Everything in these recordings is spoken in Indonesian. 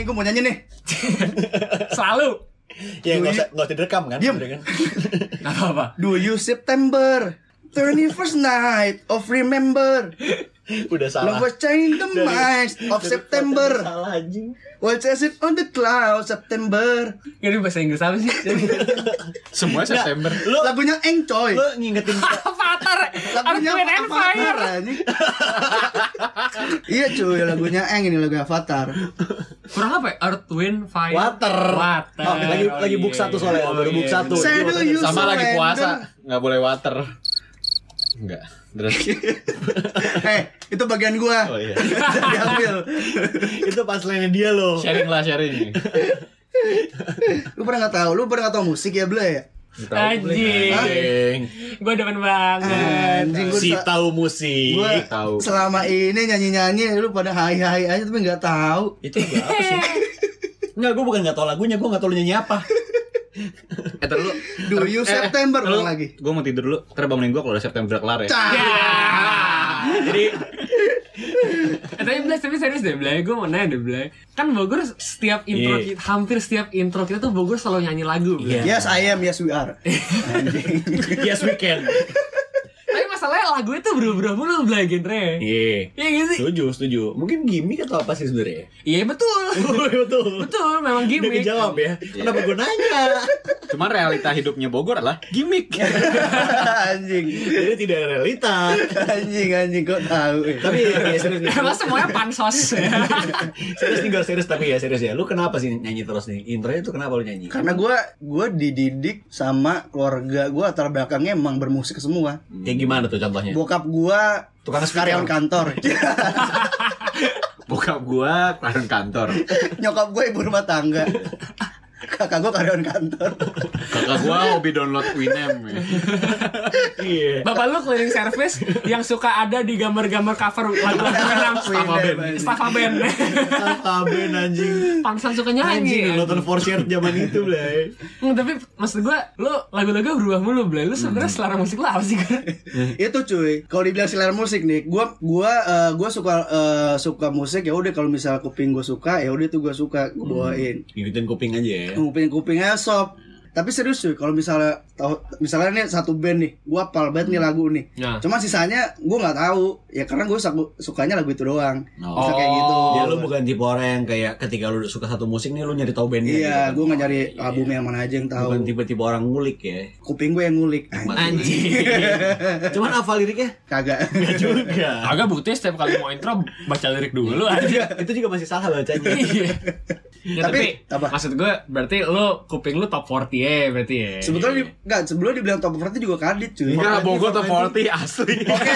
ini gue mau nyanyi nih. Selalu. Ya nggak usah nggak usah direkam kan? Diam. Udah kan? Gak apa-apa. Do you September 31st night of remember Udah salah. Love was changing the minds of dari September Salah anjing. What says it on the cloud September Ini bahasa Inggris apa sih? Semua September. Lu Lagunya Eng coy lu ngingetin Avatar. Lagunya Avatar anjing. Iya cuy lagunya Eng ini lagu Avatar Kurang apa ya? Earth, Wind, Fire. Water. Water. Oh, lagi Oh, lagi book iya. satu soalnya, Oh, baru book iya. satu. You Sama lagi puasa, nggak boleh water. Enggak. Terus Eh itu bagian gua Oh iya. Diambil Itu pas lainnya dia loh. sharing lah sharing. Lu pernah gak tahu? Lu pernah gak tahu musik ya Ble ya? Anjing. Anjing. Gue demen banget. Anjing gua Si tahu musik. gua tahu. selama ini nyanyi-nyanyi lu pada hai-hai aja tapi gak tahu Itu gua apa sih? Enggak, gue bukan gak tau lagunya, gue gak tau lu nyanyi apa. Eh ntar lu. Do you September lu, ulang lagi Gue mau tidur dulu. Ntar bangunin gue kalau udah September kelar ya. Cah. Jadi Eh, tapi Blay, tapi serius deh Blay, gue mau nanya deh Blay Kan Bogor setiap intro Iya. kita, hampir setiap intro kita tuh Bogor selalu nyanyi lagu Blay Iya. Yes I am, yes we are Anjing yes we can. Masalahnya lagu itu berubah mulu Blay genre Iya. Iya gitu sih? Setuju, setuju. Mungkin gimmick atau apa sih sebenarnya? Iya betul Betul. Betul, memang Udah gimmick kejawab ya. Kenapa gue nanya? Cuman realita hidupnya Bogor adalah gimmick. Anjing Jadi tidak realita. Anjing, anjing kok tahu ya? Tapi ya serius nih. Emang semuanya pansos serius nih gak serius tapi ya serius ya. Lu kenapa sih nyanyi terus nih? Intronya tuh kenapa lu nyanyi? Karena gue gue dididik sama keluarga gue latar belakangnya emang bermusik semua. Kayak gimana tuh contohnya? Bokap gue Tukang karyawan kantor, Bokap gua karyawan kantor. nyokap gue ibu rumah tangga, kakak gue karyawan kantor. Kakak gua hobi download Winem. ya. Iya. Bapak lu cleaning service yang suka ada di gambar-gambar cover lagu-lagu yang Staffa band. Staffa band Taben anjing. Pantesan suka Anjing nyanyi nonton for share zaman itu Blay. Hmm, tapi maksud gua lu lagu-lagu berubah mulu Blay lu sebenarnya selera musik lu apa sih Gua? itu cuy kalau dibilang selera musik nih gua gua eh, gua suka eh, suka musik ya udah kalau misal kuping gua suka ya udah tuh gua suka gua bawain Ngikutin kuping aja ya. Kuping kupingnya sob tapi serius cuy kalau misalnya tahu misalnya nih satu band nih gua apal banget nih lagu nih Nah. cuma sisanya gua nggak tahu ya karena gua suka- sukanya lagu itu doang Oh. Bisa kayak gitu Ya lu bukan tipe orang yang kayak ketika lu suka satu musik nih lu nyari tahu bandnya iya gitu kan? gua nggak nyari album yang mana aja yang tahu Bukan tipe-tipe orang ngulik ya. kuping gue yang ngulik Anjing. Cuman hafal liriknya? kagak Juga. Agak bukti setiap kali mau intro baca lirik dulu aja. itu juga masih salah bacanya. Ya, Tapi, tapi, apa? maksud gue berarti lu kuping lu top 40 ya berarti ya. sebetulnya di, enggak sebelum dibilang top 40 juga kadit cuy Enggak, Bogor top 40 asli. Oke.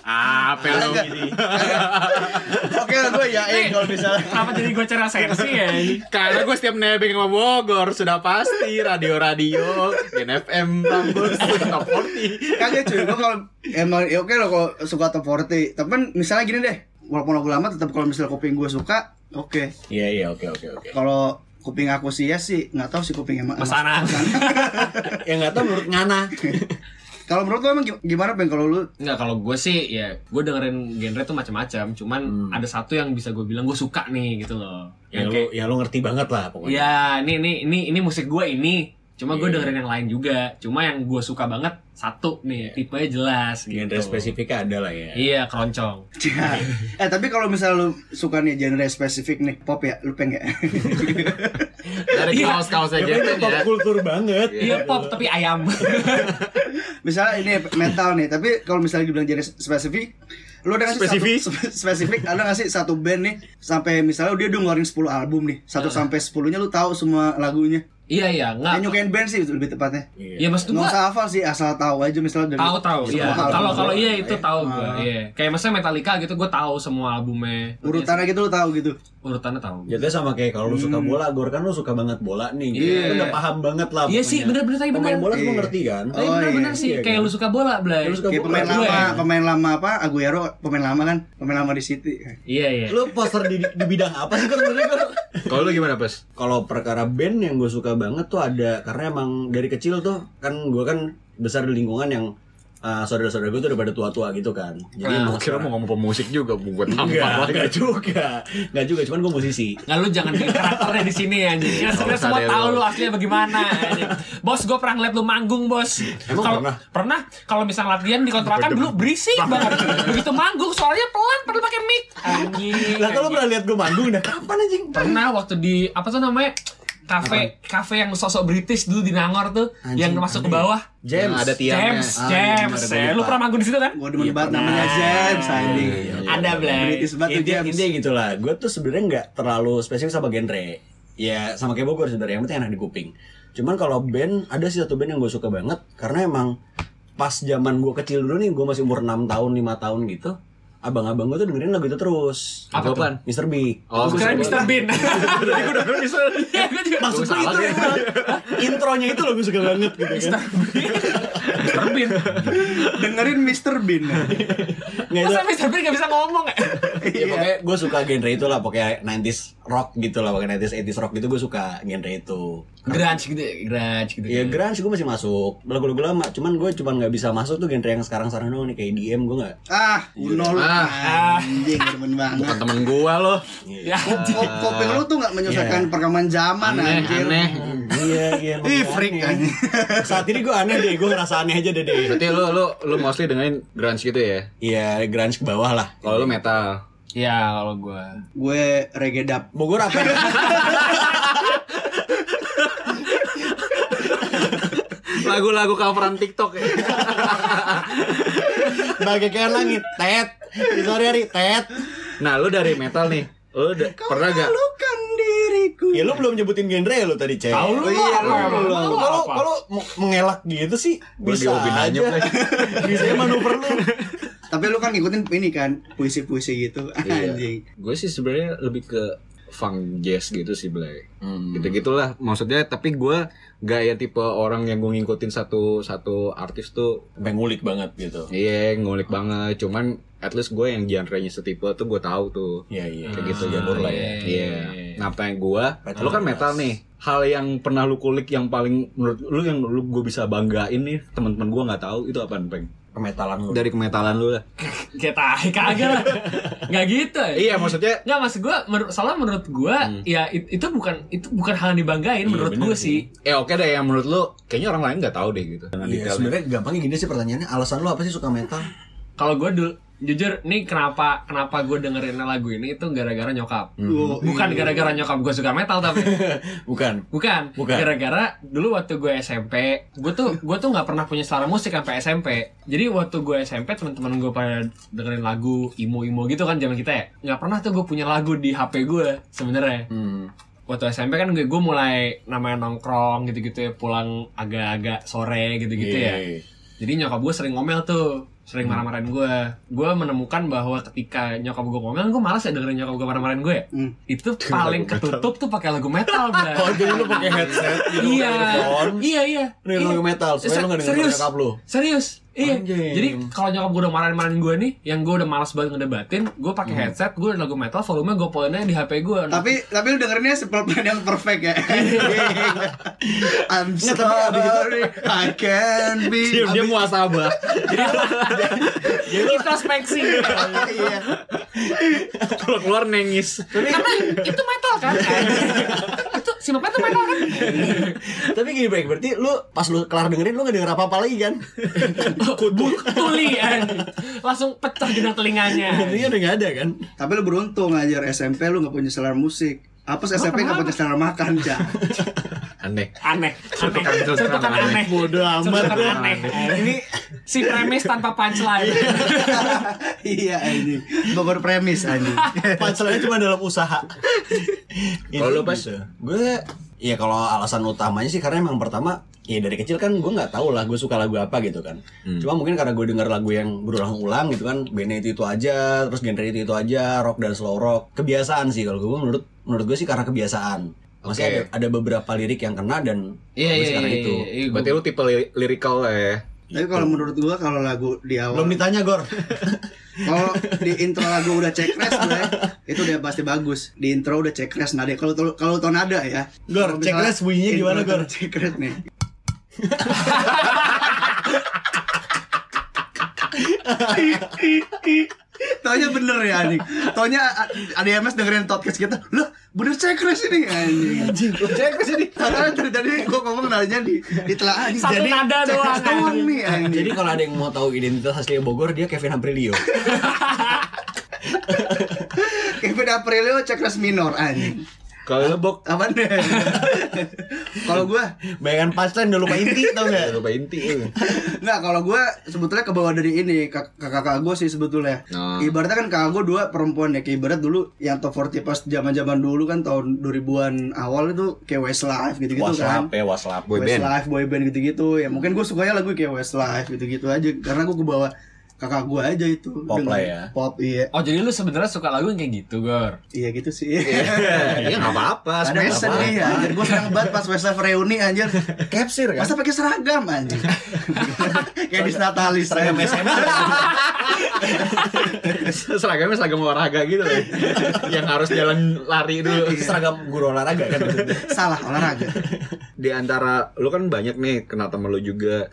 Apa lu gini? Oke lah gue yain kalau misalnya Kenapa jadi gue cara sensi ya? Karena gue setiap nebeng sama Bogor sudah pasti radio-radio Gen FM Rambut top 40. Kagak cuy, gue kalau emang ya oke lo kalau suka top 40 Tapi kan misalnya gini deh Walaupun lagu lama tetap kalau misalnya kuping gue suka Oke Iya iya oke oke oke. Kalau kuping aku sih ya sih nggak tahu sih kuping emang Mas Anang. Yang nggak tahu menurut Ngana. Kalau menurut lo emang gi- gimana peng kalau lu Enggak kalau gue sih ya gue dengerin genre tuh macam-macam. Cuman ada satu yang bisa gue bilang gue suka nih gitu loh. Ya Yang lu kayak ya lu ngerti banget lah pokoknya. ya ini ini ini ini musik gue ini. Cuma gue Iya. dengerin yang lain juga. Cuma yang gue suka banget satu nih tipenya jelas gitu. Genre spesifiknya ada lah ya. Iya keroncong. eh tapi kalau misalnya lu suka nih genre spesifik nih pop ya lu peng ya Dari kaos-kaosnya Ya, Jepen itu pop ya. kultur banget. Iya pop tapi ayam. misalnya ini metal nih tapi kalau misalnya dibilang genre spesifik lu ada nggak sih Spesifik? satu, spe- spesifik ada nggak sih satu band nih sampai misalnya dia udah ngeluarin 10 album nih satu sampai 10 nya lu tahu semua lagunya iya iya yang nggak. nyukain band sih lebih tepatnya Iya maksud nggak gue usah hafal sih asal tahu aja misalnya dari tahu tahu iya kalau kalau iya itu Eh, tahu gue ah. iya kayak misalnya Metallica gitu gue tahu semua albumnya urutannya gitu lu tahu gitu urutannya tahu Jatuhnya sama kayak kalau lu suka bola, Gor kan lu suka banget bola nih. Iya. Lu udah paham banget lah. Iya sih, bener-bener tadi bener. Pemain bola semua Iya. ngerti kan? Oh, bener-bener iya, sih, iya kayak kan? lu suka bola, Blay. Lu suka Kayak pemain lama, ya. pemain lama apa? Aguero, pemain lama kan? Pemain lama di City. Iya, iya. Lu poster di, di bidang apa sih Gor? Kalau lu gimana, Bos? Kalau perkara band yang gue suka banget tuh ada karena emang dari kecil tuh kan gue kan besar di lingkungan yang uh, saudara-saudara gue tuh udah pada tua-tua gitu kan. Jadi Nah, kira mau ngomong pemusik juga buat Enggak, tampar enggak juga. Enggak juga, cuman gue musisi. Nggak lu jangan bikin karakternya di sini anjing. Ya sebenarnya usah semua tahu lu. aslinya bagaimana anjing. Bos gue pernah ngeliat lu manggung, Bos. Emang Kalau pernah? pernah kalau misalnya latihan di kontrakan dulu berisik banget. Begitu manggung suaranya pelan padahal pakai mic. Anjing. Lah kalau pernah lihat gue manggung dah kapan anjing? pernah waktu di apa tuh namanya? Kafe kafe yang sosok British dulu di Nangor tuh yang masuk ke bawah. James. Yang ada tiangnya. James, Ah, James. bener, ya. gua Lu pernah manggung di situ kan? Gue demen Iya, banget pernah. namanya James anjing. Iya, iya. Ada Blay. British banget tuh Intinya, James. intinya gitu lah. Gue tuh sebenarnya nggak terlalu spesifik sama genre. Ya sama kayak Bogor sebenarnya yang penting enak di kuping. Cuman kalau band ada sih satu band yang gue suka banget karena emang pas zaman gue kecil dulu nih gue masih umur 6 tahun 5 tahun gitu abang-abang gue tuh dengerin lagu itu terus Apa tuh? Apaan? Mr. Big Oh, Gue kira Mr. Mr. Bean. Tadi gue udah. Iya, juga. maksud gue itu emang intronya itu loh gue suka banget gitu kan Mr. Bean. Dengerin Mr. Bean. nggak itu Masa Mr. Bean gak bisa ngomong ya? ya pokoknya gue suka genre itu lah pokoknya 90s rock gitu lah pokoknya 90s 80s rock gitu gue suka genre itu Grunge gitu ya, grunge gitu. Ya grunge gue masih masuk lagu-lagu lama cuman gue cuman nggak bisa masuk tuh genre yang sekarang-sekarang doang nih kayak DM gue nggak Ah, Uno lu. Ah. Anjing, demen banget. Bukan temen gua loh. Ya, Kop- Kopeng lu tuh gak menyelesaikan perkembangan zaman Aneh, anjir. aneh. iya iya Ih, freak saat ini gue aneh deh gue ngerasa aneh aja deh deh Berarti lu lu lu mostly dengerin grunge gitu ya. Iya grunge ke bawah lah Kalau lu metal. ya kalau gue. Gue reggae dub. Bogor apa Lagu-lagu coveran TikTok ya. bagaikan langit tet di sore hari tet Nah, lu dari metal nih. Lu da- pernah gak Lukan diriku. ya lu belum nyebutin genre ya lu tadi cek Tahu lu Oh iya, apa? lu kalau kalau mengelak gitu sih bisa aja, bisa ya manuver lu Tapi lu kan ngikutin ini kan, puisi-puisi gitu. Anjing. Gue sih sebenarnya lebih ke funk jazz gitu sih, Blay. Gitu gitulah maksudnya. Tapi gue gak ya tipe orang yang gue ngikutin satu satu artis tuh. ngulik banget gitu Iya, ngulik banget. Cuman at least gue yang genre-nya setipe tuh gue tahu tuh. iya iya Kayak gitu jalur lah ya Iya. Nah, apa yang gua, Metal lu kan metal nih. Hal yang pernah lu kulik yang paling menurut lu yang lu gue bisa banggain nih, teman-teman gua nggak tahu itu apaan, Peng? Kemetalan lu Dari kemetalan lu lah. Kayak kagak lah. Gak gitu ya. iya, maksudnya Nggak maksud gue, menurut, soalnya menurut gue, ya it- itu bukan itu bukan hal yang dibanggain Iya, menurut gue sih. ya oke deh yang menurut lu kayaknya orang lain nggak tahu deh gitu Iya, detailnya. sebenarnya gampangnya gini sih pertanyaannya alasan lu apa sih suka metal Kalau gue dulu, jujur, nih kenapa kenapa gue dengerin lagu ini itu gara-gara nyokap. Oh, Bukan iya. gara-gara nyokap gue suka metal tapi bukan bukan. Bukan. Gara-gara dulu waktu gue SMP, gue tuh gue tuh nggak pernah punya selera musik sampai SMP. Jadi waktu gue SMP teman-teman gue pada dengerin lagu imo-imo gitu kan zaman kita ya. Nggak pernah tuh gue punya lagu di HP gue sebenarnya. hmm. waktu SMP kan gue, gue mulai namanya nongkrong gitu-gitu ya pulang agak-agak sore gitu-gitu ya Iya. jadi nyokap gue sering ngomel tuh sering marah-marahin gue gue menemukan bahwa ketika nyokap gue ngomel gue malas ya dengerin nyokap gue marah-marahin gue ya? Hmm. itu paling ketutup tuh pakai lagu metal bro oh jadi lu pakai headset iya. iya iya. Dengerin Iya. lagu metal supaya lu gak denger serius. nyokap lu? Serius iya Anjing. jadi kalau nyokap gue udah marahin-marahin gue nih yang gue udah malas banget ngedebatin gue pakai Hmm. headset gue lagu metal volume gue poinnya di HP gue Tapi tapi lu dengerinnya simple plan yang perfect ya. I'm abis itu- sorry, I can be. dia, dia muasabah. introspeksi Iya. Kalau keluar nengis. karena itu metal kan itu si Bapak itu metal kan tapi gini baik berarti lu pas lu kelar dengerin lu gak denger apa apa lagi kan kudu tuli kan langsung pecah dengan telinganya Intinya udah gak ada kan Tapi lu beruntung ngajar SMP lu gak punya selera musik. Apa SMP gak punya selera makan, Cak? Aneh. aneh aneh Cetukan- cetukan aneh. aneh Bodoh amat aneh ini si premis tanpa punchline iya anjing. Bogor premis anjing. Punchline cuma dalam usaha Kalau lu, Pas? Gue Ya kalau alasan utamanya sih karena emang pertama ya dari kecil kan gue nggak tahu lah gue suka lagu apa gitu kan cuma mungkin karena gue denger lagu yang berulang-ulang gitu kan bandnya itu itu aja terus genre itu itu aja rock dan slow rock kebiasaan sih kalau gue menurut menurut gue sih karena kebiasaan masih Oke. ada, ada beberapa lirik yang kena dan iya gue iya sih karena iya itu iya Berarti lu tipe li- lirikal lah ya. Tapi kalau menurut gua kalau lagu di awal belum ditanya gor Kalau di intro lagu udah cek res gue, itu udah pasti bagus. Di intro udah cek res nada. Kalau kalau tau nada ya. Gor, Kalau cek misalnya res bunyinya gimana, Gor? Cek res nih. Taunya bener ya anjing. Taunya a- ada MS dengerin podcast kita. Lah, bener cekres ini anjing. Cek ke sini. Karena dari tadi gua ngomong nanya di di telah anjing. Satu nada doang, anjing. nih anjing. Jadi kalau ada yang mau tahu identitas asli Bogor, dia Kevin Aprilio. Kevin Aprilio cekres minor anjing. Kalau lo bok Apaan deh? Kalau gua Bayangan punchline udah lupa inti tau gak? lupa inti lu. Nggak, kalau gue sebetulnya ke bawah dari ini kak- kakak gue sih sebetulnya. Oh. Ibaratnya kan kakak gue dua perempuan ya. Kayak ibarat dulu yang top 40 pas zaman-zaman dulu kan tahun 2000-an awal itu kayak Westlife gitu-gitu kan. Waslap ya, waslap. Boy band. Westlife, boy band gitu-gitu. Ya mungkin gue sukanya lagu kayak Westlife gitu-gitu aja karena gue ke bawah kakak gue aja itu. Pop lah ya. Pop iya. Oh jadi lu sebenarnya suka lagu yang kayak gitu, Gor? Iya gitu sih. Iya nggak apa-apa. Nggak ya, anjir gue senang banget pas Westlife reuni anjir. Capsir kan? Masa pakai seragam anjir. Kayak di Natalis. seragam SMA. Seragamnya seragam olahraga gitu loh. yang harus jalan lari dulu. seragam guru olahraga kan. Salah olahraga. Di antara lu kan banyak nih kenal temen lu juga.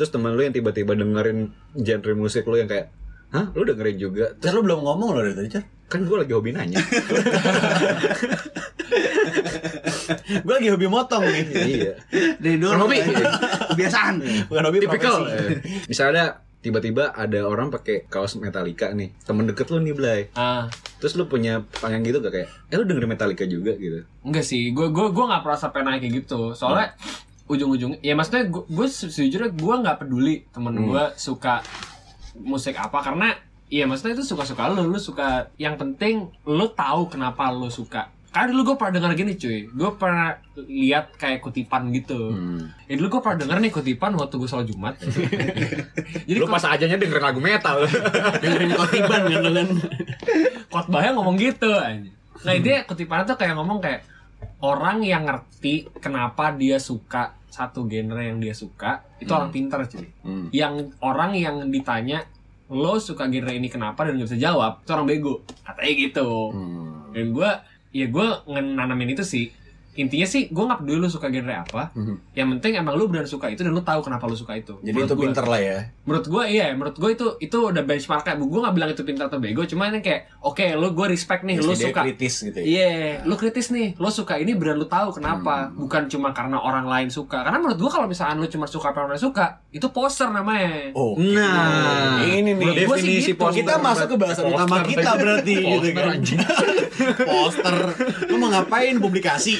Terus temen lu yang tiba-tiba dengerin genre musik lu yang kayak Hah? Lu dengerin juga? Cer lu belum ngomong loh dari tadi, Cer. Kan gue lagi hobi nanya. Gue lagi hobi motong nih. iya. Dari dulu. Bukan hobi. Kebiasaan. Bukan hobi Tipikal. Misalnya tiba-tiba ada orang pakai kaos Metallica nih. Temen deket lu nih, Blay. Ah, Terus lu punya pengen gitu gak kayak, eh lu dengerin Metallica juga gitu? enggak sih. Gue gue gue nggak pernah sampai naik kayak gitu. Soalnya ujung-ujung ya maksudnya gue, gue se- sejujurnya gue nggak peduli temen gue suka musik apa karena Iya maksudnya itu suka-suka lu, lu suka Yang penting lu tahu kenapa lu suka. Karena dulu gue pernah denger gini cuy. Gue pernah lihat kayak kutipan gitu. Ya dulu gue pernah denger nih kutipan waktu gue sholat Jumat. Jadi lu pas ajanya dengerin lagu metal. Dengerin kotiban kan lu kan. khotbahnya ngomong gitu aja. Nah dia kutipannya tuh kayak ngomong kayak orang yang ngerti kenapa dia suka satu genre yang dia suka itu orang pintar cuy. Hmm. Yang orang yang ditanya lo suka genre ini kenapa dan nggak bisa jawab itu orang bego katanya gitu. Hmm. Dan gue ya gue ngenanamin itu sih intinya sih gue nggak peduli lu suka genre apa Mhm. yang penting emang lu benar suka itu dan lu tahu kenapa lu suka itu Jadi Menurut itu gua. pinter lah ya. menurut gue iya menurut gue itu itu udah benchmarknya gue nggak bilang itu pintar atau bego cuma ini kayak oke lu gue respect nih lu Jadi dia suka kritis gitu ya. Iya, lu kritis nih, lu suka ini benar lu tahu kenapa, bukan cuma karena orang lain suka. Karena menurut gua kalau misalkan lu cuma suka apa yang orang lain suka, itu poser namanya. Oh. Nah, Ini nih Menurut gua sih definisi gitu. poster. Kita masuk ke bahasan Poster utama kita berarti gitu Poster, kan. anjing. Poster. Lu mau ngapain publikasi?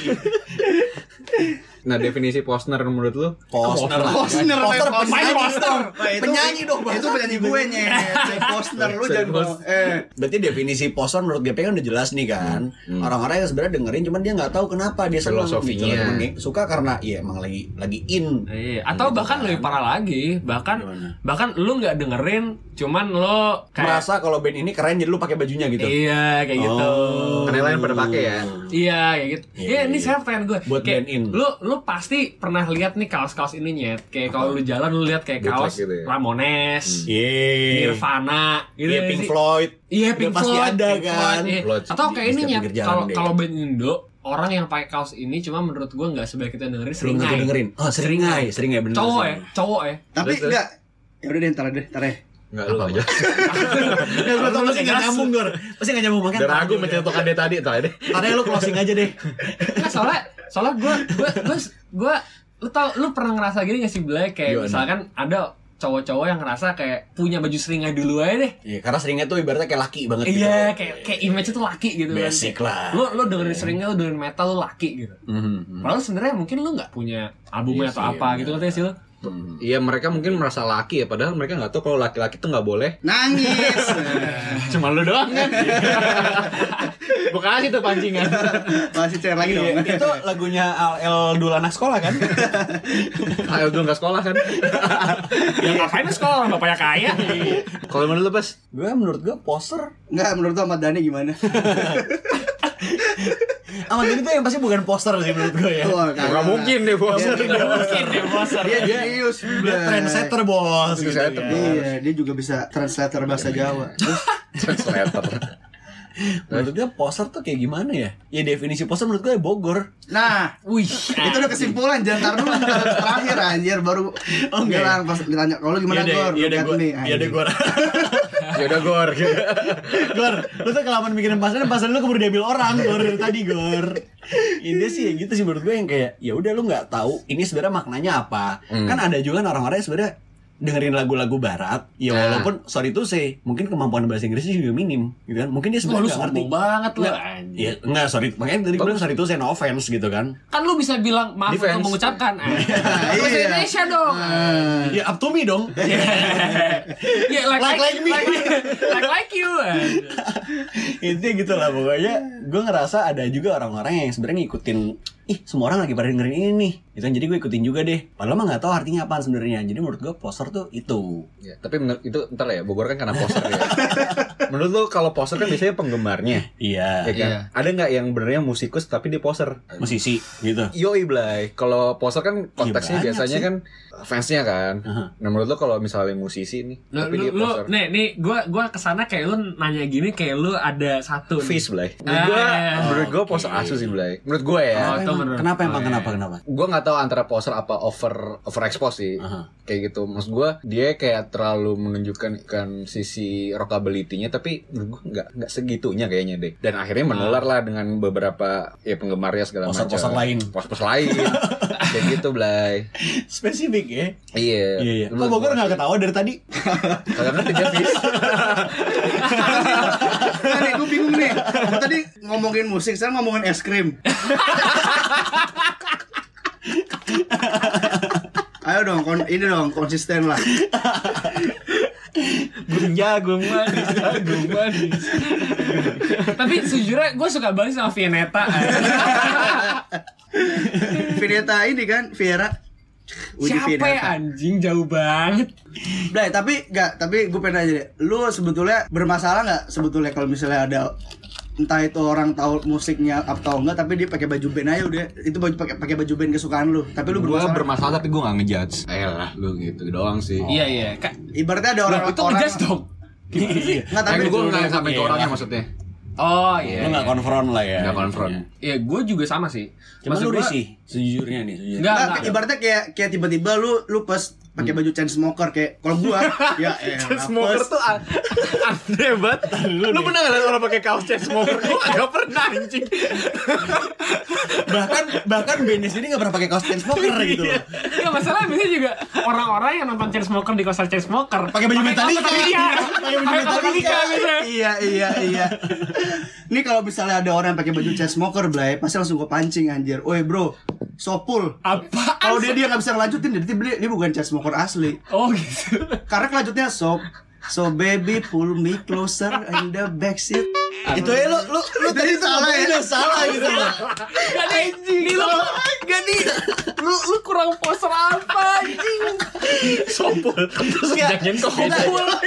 Nah, definisi poster menurut lu? Posner, Poster Posner. penyanyi Posner. dong. Penyanyi dong. Itu penyanyi gue. Saya Posner lu jangan eh Berarti definisi poster menurut GP kan udah jelas nih kan. Orang-orang yang sebenarnya dengerin cuman dia nggak tahu kenapa dia seneng Filosofinya. gitu. Suka karena iya emang lagi lagi in. Iya, atau Gitu bahkan kan. lebih parah lagi, bahkan bahkan lu nggak dengerin, cuman lo kayak Merasa kalau band ini keren jadi lu pakai bajunya gitu. iya kayak gitu. Oh. Karena yang lain pada pakai ya. Iya kayak gitu. Iya, Iya, ini iya. saya pertanyaan gue. Buat kayak, band in. Lu lu pasti pernah lihat nih kaos-kaos ini nyet. Kayak kalau lu jalan lu lihat kayak kaos gitu ya. Ramones, Iya. Nirvana, gitu Iya ya Pink? Floyd. Iya Udah Pink pasti Floyd, ada Pink kan. Floyd, iya. Floyd Atau kayak ini nyet. Kalau kalau band Indo orang yang pakai kaos ini cuma menurut gua nggak sebaik kita dengerin Belum seringai. dengerin. Oh, seringai, seringai bener. Cowok ya, cowok ya. tapi enggak. Ya udah deh ntar deh, ntar deh. Enggak lu aja. Ya, gua tau pasti nggak nyambung, Gor. Pasti nggak nyambung makan. Udah ragu mencetukkan dia tadi tadi. Tadi lu closing aja deh. Nggak soalnya soalnya gua gua gua gua lu tau lu pernah ngerasa gini gak sih Blay kayak Gimana? misalkan ada cowok-cowok yang ngerasa kayak punya baju seringai dulu aja deh. Iya, karena seringnya tuh ibaratnya kayak laki banget gitu. Iya, kayak kayak image itu laki gitu kan. Basic lah. Lu lu dengerin seringai lu dengerin metal lu laki gitu. Mhm. Padahal sebenarnya mungkin lu nggak punya albumnya Iya atau sih, apa gitu bener. katanya sih lu. Iya mereka mungkin merasa laki ya padahal mereka nggak tahu kalau laki-laki tuh nggak boleh. Nangis. Cuma lu doang kan. Gue kasih tuh pancingan. Masih cair lagi dong. Iya, itu lagunya Al dulu anak sekolah kan? Ayo dulu nggak sekolah kan? ya ngapain sekolah bapaknya kaya. Kalau menurut lu pas? gue menurut gue poster Enggak, menurut lu Ahmad Dhani gimana? Ahmad Dhani tuh yang pasti bukan poster sih menurut gue ya. Wah, Nggak mungkin deh bos. Nggak mungkin deh poser. Dia jenius. Dia trendsetter bos. gitu Trendsetter, kan. bos. Iya, dia juga bisa translator bahasa Jawa. Terus Translator. Menurut gue poser tuh kayak gimana ya? Ya definisi poser menurut gue Bogor. Nah, Wih, itu udah kesimpulan jangan dulu terakhir anjir baru Oh, enggak bilang pas ditanya kalau gimana Gor? Iya deh Lihat gue. nih, Iya gue. ya udah gor Gor, lu tuh kelamaan mikirin pasangan, pasangan lu keburu diambil orang, Gor tadi, Gor. Ini sih ya gitu sih menurut gue yang kayak ya udah lu nggak tahu ini sebenarnya maknanya apa. Kan ada juga orang-orang yang sebenarnya dengerin lagu-lagu barat, ya Nah. walaupun sorry to say, mungkin kemampuan bahasa Inggrisnya juga minim, gitu kan? Mungkin dia sebenarnya nggak ngerti. banget anjing. Iya, enggak, sorry. Makanya tadi gue bilang sorry to say no offense gitu kan. Kan lu bisa bilang maaf Defense. untuk mengucapkan. Ah, Iya. Bahasa Indonesia dong. Ya up to me dong. Ya like Like- like me. Like, like, like you. Intinya gitu lah pokoknya gue ngerasa ada juga orang-orang yang sebenarnya ngikutin ih semua orang lagi pada dengerin ini nih. Gitu kan jadi gue ikutin juga deh. Padahal mah nggak tahu artinya apa sebenarnya. Jadi menurut gue poster tuh itu. Ya, tapi menurut itu ntar lah ya Bogor kan karena poster ya menurut lo kalau poster kan biasanya penggemarnya iya ya kan Iya. ada nggak yang benernya musikus tapi dia poser musisi gitu Yoi Blay, kalau poser kan konteksnya banyak biasanya sih. kan fansnya kan. Aha. Nah menurut lo kalau misalnya musisi nih, Lu, tapi lu, dia poser, nih, nih, gua, gua ke sana kayak lu nanya gini kayak lu ada satu. nih. Fish Blay. Menurut Ah, gue, iya. menurut gue Oke. poser asu sih Blay. Menurut gue ya. Oh, itu emang, menurut- kenapa emang oh, kenapa iya. kenapa Gue nggak tahu antara poser apa over overexpose sih. Aha. Kayak gitu. Maksud gue dia kayak terlalu menunjukkan kan sisi rockability-nya tapi gue nggak nggak segitunya kayaknya deh. Dan akhirnya menular lah dengan beberapa ya penggemarnya segala macam. Poser-poser lain. Poser-poser lain. kayak gitu Blay. spesifik ya Iya. iya iya kok Bogor nggak ketawa dari tadi Kagak ngerti dia Fish. Nah, nih gue bingung nih. Tadi ngomongin musik, sekarang ngomongin es krim. Ayo dong, kon ini dong konsisten lah. Gung jagung manis, jagung manis. Tapi sejujurnya gue suka banget sama Vianeta. Vineta ini kan, Viera. Widi Siapa ya anjing jauh banget. Blay, tapi enggak, tapi gue pengen aja deh. Lu sebetulnya bermasalah nggak sebetulnya kalau misalnya ada entah itu orang tahu musiknya atau enggak tapi dia pakai baju band aja udah. Itu baju pakai pakai baju band kesukaan lu. Tapi lu bermasalah. bermasalah tapi gue gak ngejudge. Ayolah lu gitu doang sih. Iya iya. Kak, ibaratnya ada orang Loh, itu orang ngejudge dong. iya. Nggak tapi Tapi gue gak Iya. sampai ke orangnya maksudnya. Oh iya. lu nggak konfront lah ya. Gak konfront Iya, gue juga sama sih. cuma lu gua- risih sejujurnya nih sejujurnya. Enggak, Nggak, enggak. ibaratnya kayak kayak tiba-tiba lu lu pas pakai baju chain smoker kayak kalau gua ya eh Smoker tuh an- aneh banget. Lu pernah gak liat orang pakai kaos chain smoker? Gue gak pernah anjing. Bahkan bahkan Benes ini nggak pernah pakai kaos chain smoker gitu. Loh Iya masalah biasanya juga. Orang-orang yang nonton Chainsmoker di konser Chainsmoker Pakai baju Metallica. Metallica Pakai baju kaos Metallica. biasanya. Iya iya iya. Ini kalau misalnya ada orang yang pakai baju chain smoker blay pasti langsung gua pancing anjir. Oi bro sopul. Apaan? kalau dia dia nggak bisa ngelanjutin jadi dia, dia bukan chain smoker asli. Oh gitu. Karena kelanjutnya so so baby pull me closer in the backseat itu ya lu lu lu tadi salah ya? udah salah gitu loh Gak nih, nih lu Gak nih? Lu, lu kurang poster apa anjing? Sompul Terus kok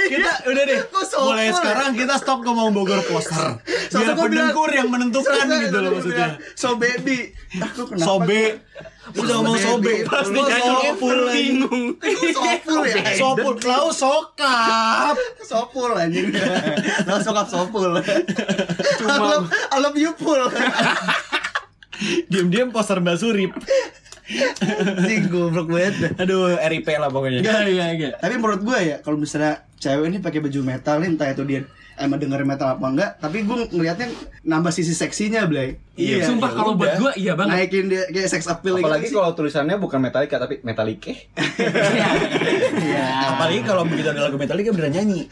kita, udah deh. Sopul? Mulai sekarang kita stop ngomong Bogor poster. Biar Soalnya gua bilang- pendengkur yang menentukan gitu loh maksudnya. so baby. Ah, lu kenapa udah ngomong sobe Pas lu sopul bingung sopul ya? Sopul. lau sokap. Sopul anjing. Lo sokap sopul I love, I love you pul. Diam-diam poster Mbak Surip. Anjing goblok banget. Aduh RIP lah pokoknya. Gak, gak, gak tapi menurut gue ya kalau misalnya cewek ini pakai baju metal nih entah itu dia emang denger metal apa enggak tapi gue ngelihatnya nambah sisi seksinya Blay Iya, Sumpah ya kalau buat gue iya banget. Naikin dia kayak sex appeal Apalagi gitu sih. kalau tulisannya bukan Metallica tapi Metallica. Iya. apalagi kalau begitu ada lagu Metallica beneran nyanyi.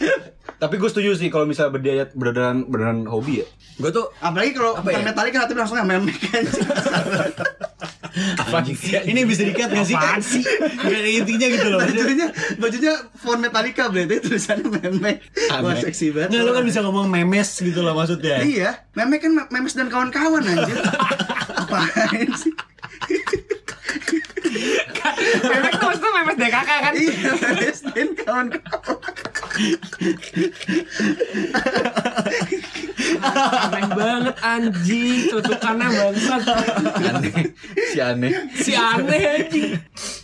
Tapi gue setuju sih kalau misalnya berdaya beneran beneran hobi ya. Gue tuh apalagi kalau Apa bukan ya? metallica tapi langsung yang memek kan. Apa ini bisa dikat gak sih? Apaan sih? Gak intinya gitu loh bajunya bajunya font metallica tapi tulisannya memek wah seksi banget. Nggak, lu kan bisa ngomong memes gitu loh maksudnya. Iya, memek kan me- memes dan kawan-kawan anjir. Apaan sih? Memek tuh maksudnya memes DKK kan Iya, memes dan kawan-kawan. Aneh banget anjing Tutukannya bangsat Aneh Si aneh Si aneh anjing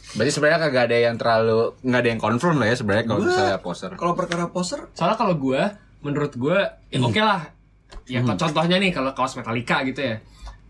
Berarti sebenarnya kagak ada yang terlalu nggak ada yang confirm lah ya sebenarnya kalau misalnya poster. Kalau perkara poster Soalnya kalau gue Menurut gue Ya oke lah ya contohnya nih kalau kaos Metallica gitu ya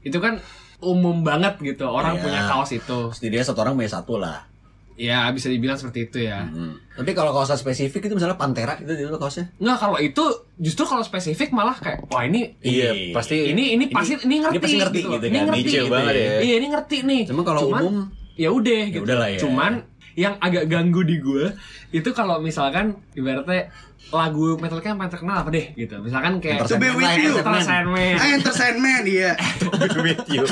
itu kan umum banget gitu orang Iya. punya kaos itu Setidaknya satu orang punya satu lah. ya bisa dibilang seperti itu ya Hmm. Tapi kalau kaosnya spesifik itu misalnya Pantera itu itu kaosnya. Nggak kalau itu justru kalau spesifik malah kayak wah ini Iya, pasti ini ini pasti ini, ngerti ini pasti ngerti gitu ini kan, ngerti niche gitu. banget ya. iya ini ngerti nih Cuma kalau Cuman, umum ya udah gitu udah lah ya. cuman yang agak ganggu di gue itu kalau misalkan ibaratnya lagu Metallica yang paling terkenal apa deh gitu misalkan kayak To be with you. Enter Sandman Ah, Enter Sandman iya. with you.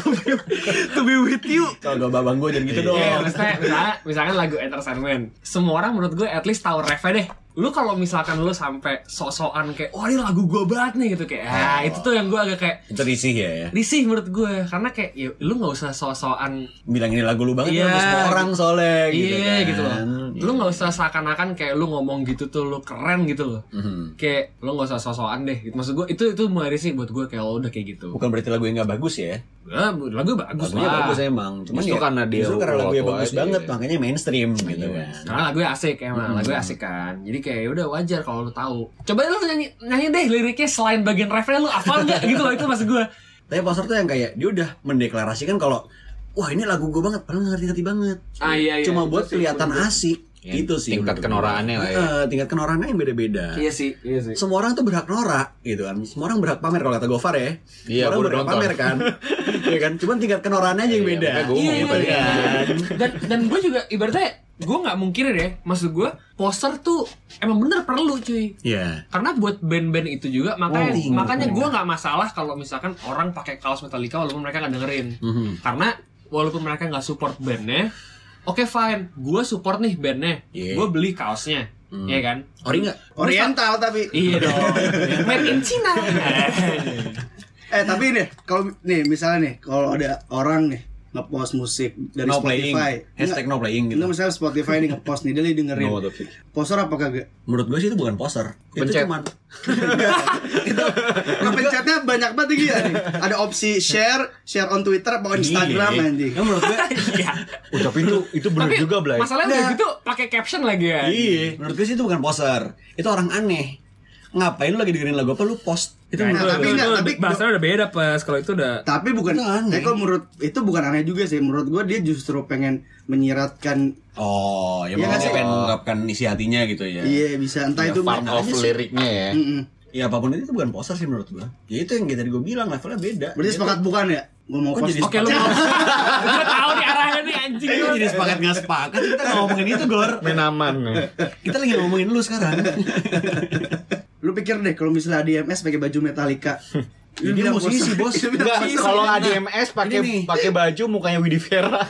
To be with you kalau gak babang gue jangan gitu dong. Iya, maksudnya misalnya, misalkan lagu Enter Sandman Semua orang menurut gue at least tahu refnya deh Lu kalau misalkan lu sampai sok-sokan kayak Wah ini lagu gue banget nih gitu Kayak, ah, itu tuh yang gue agak kayak Itu risih ya ya. risih menurut gue karena kayak ya, lu nggak usah sok-sokan Bilang ini lagu lu banget Iya. sama semua orang soalnya gitu iya kan. gitu loh lu nggak usah seakan-akan kayak lu ngomong gitu tuh lu keren gitu loh Mhm. kayak lu nggak usah sok-sokan deh gitu maksud gue itu itu mulai risih buat gue kayak lo udah kayak gitu Bukan berarti lagu yang gak bagus ya. Ya, lagu bagus Lagunya lah bagus emang. Cuman Justru ya, karena dia justru karena lagunya waktu bagus aja. banget makanya mainstream gitu kan. karena lagunya asik emang lagunya asik kan jadi kayak ya udah wajar kalau lu tahu coba lu nyanyi nyanyi deh liriknya selain bagian refnya lu hafal nggak gitu loh itu maksud gue Tapi poster tuh yang kayak dia udah mendeklarasikan kalau wah ini lagu gue banget, padahal ngerti-ngerti banget. Ah, iya, iya. Cuma Itu buat kelihatan asik. Ya, gitu sih. tingkat kenoraannya lah ya. Heeh, tingkat kenoraannya yang beda-beda. iya sih iya sih Semua orang tuh berhak norak gitu kan. Semua orang berhak pamer kalau kata Gofar ya. Iya, Semua orang berhak nonton. pamer kan. Iya kan? Cuman tingkat kenoraannya aja yang Iya, beda. makanya Iya, iya, iya. dan dan gue juga ibaratnya gue nggak mungkin deh maksud gue poster tuh emang bener perlu cuy Iya. karena buat band-band itu juga makanya Penting, makanya penting. gue nggak masalah kalau misalkan orang pakai kaos Metallica walaupun mereka nggak dengerin Mhm. karena walaupun mereka nggak support bandnya oke fine gue support nih bandnya Iya. gue beli kaosnya Hmm. Iya kan Ori nggak? Oriental tapi. iya dong made in China Eh tapi nih, kalau nih misalnya nih, kalau ada orang nih ngepost musik dari No playing. Spotify, Hashtag no playing gitu. Enggak misalnya Spotify nih ngepost nih, dia lagi dengerin. No, Poster apa kagak? Menurut gue sih itu bukan poster. Itu Pencet. cuman itu kepencetnya banyak banget gitu ya nih. Ada opsi share, share on Twitter apa on Instagram Iya. anjing. Ya, menurut gue Iya. Oh, tapi itu itu benar tapi juga, Blay. masalahnya udah Nah. gitu pakai caption lagi ya Iya, menurut gue sih itu bukan poster. Itu orang aneh. Ngapain lu lagi dengerin lagu apa lu post? Itu Nah, menurut tapi enggak, tapi bahasanya udah beda pas kalau itu udah tapi bukan Itu aneh. tapi kalau menurut itu bukan aneh juga sih menurut gua dia justru pengen menyiratkan Oh, ya Iya mau nggak sih? pengen mengungkapkan isi hatinya gitu ya. iya bisa entah Ya, itu part mana of aja sih. liriknya ya. Mm-mm. Ya apa pun itu, itu bukan poster sih menurut gua. Ya itu yang tadi gue bilang levelnya beda. berarti sepakat bukan ya gua mau Kok post jadi Oke lu mau Gue tau nih arahnya nih anjing Eh, jadi sepakat nggak sepakat kita nggak ngomongin itu Gor. Main aman. Kita lagi ngomongin lu sekarang. lu pikir deh kalau misalnya ADMS pakai baju Metallica Ya, dia musisi, bos. Enggak, kalau ADMS pakai Ini nih. pakai baju mukanya Widi Vera.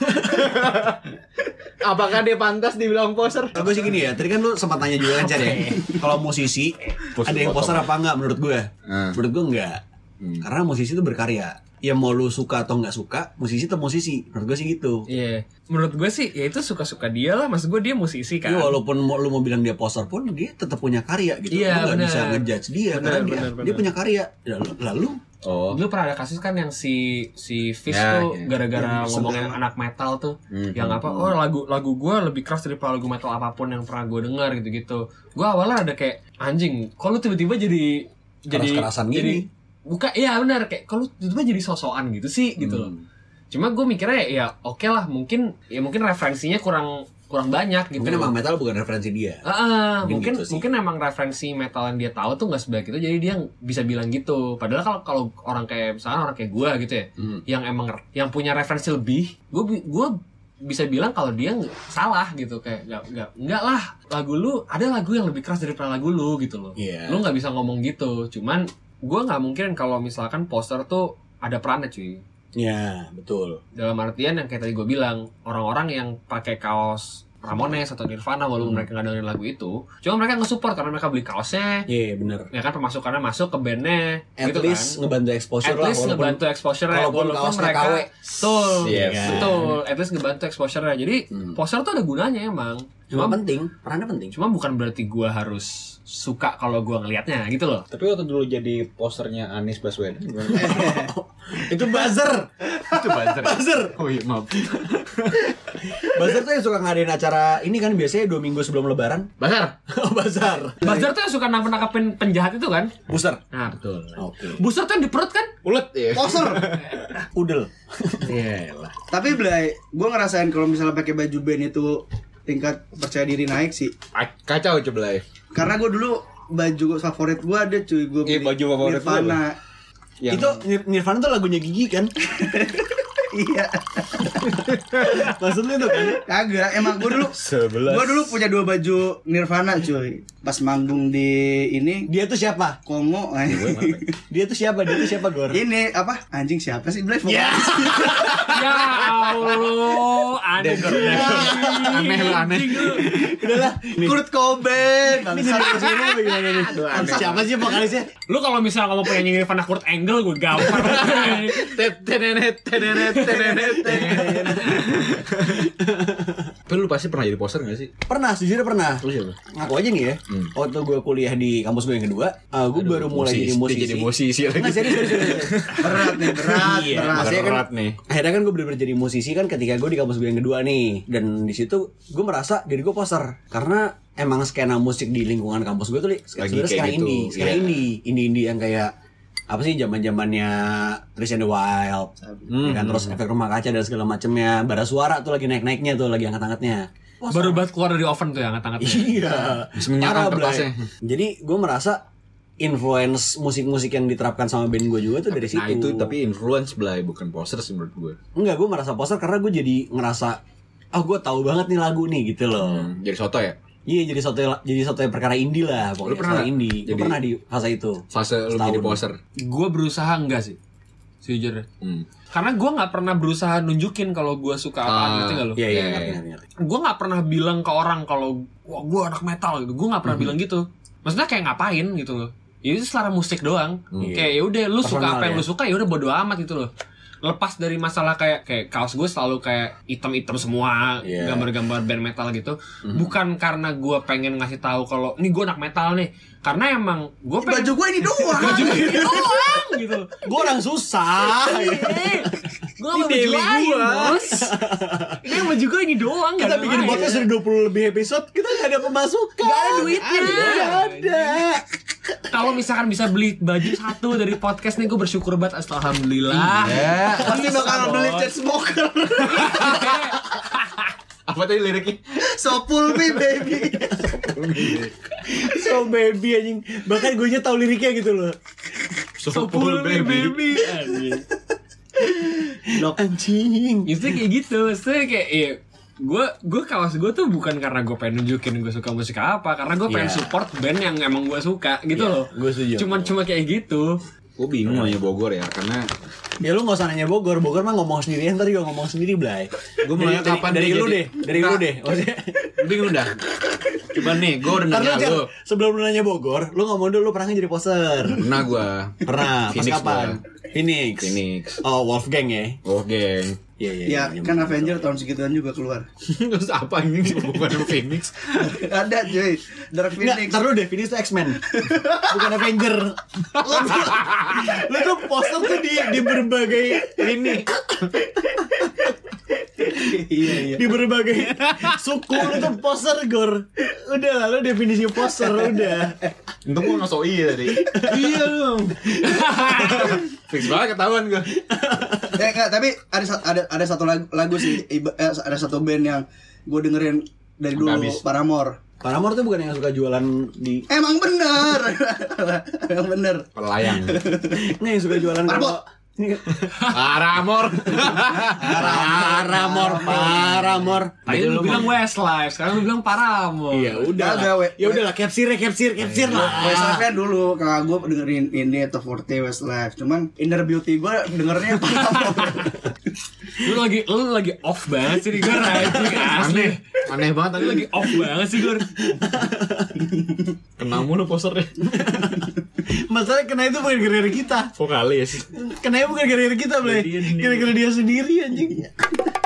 Apakah dia pantas dibilang poser? Gue sih gini ya, tadi kan lu sempat tanya juga kan Jar, ya. Kalau musisi ada yang foto. poster apa enggak menurut gue? Hmm. Menurut gue enggak. Hmm. Karena musisi itu berkarya. Ya mau lu suka atau nggak suka, musisi tetap musisi. Menurut gue sih gitu. Iya, menurut gue sih ya itu suka-suka dia lah. Maksud gue dia musisi kan. Iya walaupun mau, lu mau bilang dia poster pun dia tetap punya karya gitu. Iya, lu nggak bisa ngejudge dia Benar, karena dia, benar, dia punya karya. Lalu, lalu Oh. Dulu pernah ada kasus kan yang si si Fish Ya, tuh ya. gara-gara Yang ngomongin sedang. anak metal tuh, Hmm, yang apa? Oh lagu lagu gue lebih keras daripada lagu metal apa pun yang pernah gue dengar gitu-gitu. Gue awalnya ada kayak anjing, kalau tiba-tiba jadi jadi Keras-kerasan jadi gini. Buka iya benar kayak kalau tiba-tiba jadi sosokan gitu sih gitu loh. Hmm. Cuma gue mikirnya ya oke lah mungkin ya mungkin referensinya kurang kurang banyak gitu. mungkin emang metal bukan referensi dia. Ah, ah, Mungkin mungkin gitu sih. mungkin emang referensi metal yang dia tahu tuh nggak sebaik itu jadi dia bisa bilang gitu padahal kalau kalau orang kayak misalnya orang kayak gue gitu ya Hmm. yang emang yang punya referensi lebih gue gue bisa bilang kalau dia salah gitu kayak nggak nggak nggak lah lagu lu ada lagu yang lebih keras daripada lagu lu gitu loh Iya. lu nggak bisa ngomong gitu cuman gue nggak mungkin kalau misalkan poster tuh ada perannya cuy Ya, betul. dalam artian yang kayak tadi gue bilang orang-orang yang pakai kaos Ramones atau Nirvana walaupun Hmm. mereka nggak dengerin lagu itu cuma mereka nge-support karena mereka beli kaosnya Iya, bener. ya kan pemasukannya masuk ke bandnya At gitu least kan ngebantu exposure at lah least walaupun ngebantu exposure kalaupun kaosnya mereka KW. betul Yes. betul at least ngebantu exposure jadi Hmm. poster tuh ada gunanya emang cuma cuma penting, perannya penting. cuma bukan berarti gua harus suka kalau gua ngelihatnya gitu loh Tapi waktu dulu jadi posternya Anies Baswedan itu buzzer. itu buzzer. Buzzer. Oh iya, maaf. Bazar tuh yang suka ngadain acara ini kan biasanya dua minggu sebelum lebaran. Basar. Oh, bazar. Bazar tuh yang suka nangkep nangkepin penjahat itu kan? Booster. Nah betul. Oke. Booster tuh yang di perut kan? Ulet ya. Poser. Udel. Iya lah. Tapi Blay, gue ngerasain kalau misalnya pakai baju band itu tingkat percaya diri naik sih. Kacau coba lah. Karena gue dulu baju favorit gue ada cuy, gue Iya, baju favorit Nirvana. Yang Itu Nir- Nirvana tuh lagunya Gigi kan? Iya. Maksudnya tuh kan? Kagak, emang gue dulu sebelas. gue dulu punya dua baju Nirvana cuy. Pas manggung di ini Dia tuh siapa? Kongo. Dia tuh siapa? Dia tuh siapa, Gor? ini apa? Anjing siapa sih Blay? Ya. ya Allah, aneh Aneh lu aneh. Udahlah. Kurt Cobain. Siapa sih vokalisnya? Lu kalau misalnya ngomong penyanyi Nirvana Kurt Angle gue tetenet, tetenet, tetenet. Tapi lu pasti pernah jadi poster gak sih? Pernah, sejujurnya pernah. Lu siapa? Ngaku aja nih ya. Hmm. Waktu gue kuliah di kampus gue yang kedua, uh, gue baru mulai jadi musisi. Jadi musisi lagi. Nggak, serius, serius, serius. Berat nih, berat, Iya, berat. maksudnya kan Berat nih. akhirnya kan gue bener-bener jadi musisi kan ketika gue di kampus gue yang kedua nih dan di situ gue merasa diri gue poster karena emang skena musik di lingkungan kampus gue tuh li, Lagi sebenarnya kayak skena gitu, indie skena indie indie indie yang kayak apa sih zaman zamannya Trace and the Wild Hmm, ya kan terus efek rumah kaca dan segala macemnya bara suara tuh lagi naik naiknya tuh lagi angkat angkatnya Baru banget keluar dari oven tuh yang angkat-angkatnya. iya Bisa menyala Parah, kertasnya. jadi gue merasa influence musik-musik yang diterapkan sama band gue juga tuh dari situ Nah itu tapi influence belai bukan poster sih menurut gue. Enggak, gue merasa poster karena gue jadi ngerasa ah gue tahu banget nih lagu nih gitu loh. Hmm, jadi soto ya. Iya jadi satu jadi satu perkara indie lah pokoknya. Lu pernah indie. Gue Jadi- pernah di fase itu. Fase lu jadi poster. Gue berusaha enggak sih, sejujurnya. Hmm. Karena gue nggak pernah berusaha nunjukin kalau gue suka apaan, Ah, ngerti gak lo? Iya iya Iya, iya. Gue nggak pernah bilang ke orang kalau wah gue anak metal gitu. Gue nggak pernah bilang gitu. Maksudnya kayak ngapain gitu loh? Ya itu selera musik doang. Iya. Kayak ya udah lu suka apa yang ya. lu suka ya udah bodo amat gitu loh. Lepas dari masalah kayak kayak kaos gue selalu kayak item-item semua, Iya. gambar-gambar band metal gitu. Bukan karena gue pengen ngasih tahu kalau nih gue anak metal nih. Karena emang gue pengen Baju gue ini doang. baju ini doang gitu. Gue orang susah. Gue gak baju lain bos Ini baju gue ini doang kita bikin podcast sudah 20 lebih episode, kita gak ada pemasukan. Gak ada duitnya. Gak ada. Kalau misalkan bisa beli baju satu dari podcast nih gue bersyukur banget Alhamdulillah Ya. Pasti bakal beli cat smoker. Apa tadi liriknya? Sopul me baby. So baby anjing. Bahkan gue nya tahu liriknya gitu loh. Sopul me baby Anjing. Itu kayak gitu Maksudnya kayak iya, gue gue kawas gue tuh bukan karena gue pengen nunjukin gue suka musik apa karena gue pengen Iya. support band yang emang gue suka gitu Iya, loh gue setuju. cuman cuma kayak gitu Gue bingung nanya Bogor ya karena Ya lu gak usah nanya Bogor, Bogor mah ngomong sendiri, ntar juga ngomong sendiri, Blay Gue mau nanya kapan dari lu deh, dari lu deh Maksudnya bingung dah. Coba nih, gue udah lu, nanya lu. sebelum lu nanya Bogor, lu ngomong dulu lu pernah nggak jadi poser Pernah gue. Pernah, pas Phoenix kapan? Phoenix Phoenix. Oh, Wolfgang ya geng. Iya, iya Ya iya, kan. Avenger tahun segituan juga keluar. Terus apa ini bukan Phoenix? Ada cuy. Dark Nggak, Phoenix. lu deh, Phoenix tuh X-Men Bukan Avenger Lu tuh, lu tuh poster tuh di, di berbagai ini Iya iya. Di berbagai suku lu tuh poster, Gor Udah lah, lu definisi poster, udah Untung gue nggak so iya tadi. iya dong. Fix banget ketahuan gue. Eh enggak, tapi ada ada ada satu lagu, lagu sih eh, ada satu band yang gue dengerin dari dulu habis. Paramore. Paramore tuh bukan yang suka jualan di Emang bener. Emang bener. Pelayang. Nggak yang suka jualan Paramore. Paramor. Paramore, Paramore Tadi lu bilang Westlife, sekarang lu bilang Paramore. Iya udah we- Ya udah lah capsir ya capsir capsir lah. Westlife kan dulu kakak gue dengerin ini atau Forte Westlife. Cuman Inner Beauty gue dengernya Paramore. Lu lagi lu lagi off banget sih gue anjing asli. Aneh. Aneh banget Tadi lagi off banget sih gue. Kena mulu posternya. Masalah kena itu bukan gara-gara kita. Vokalis. Kena bukan gara-gara kita, Ble. Dia sendiri. Gara-gara dia sendiri anjing.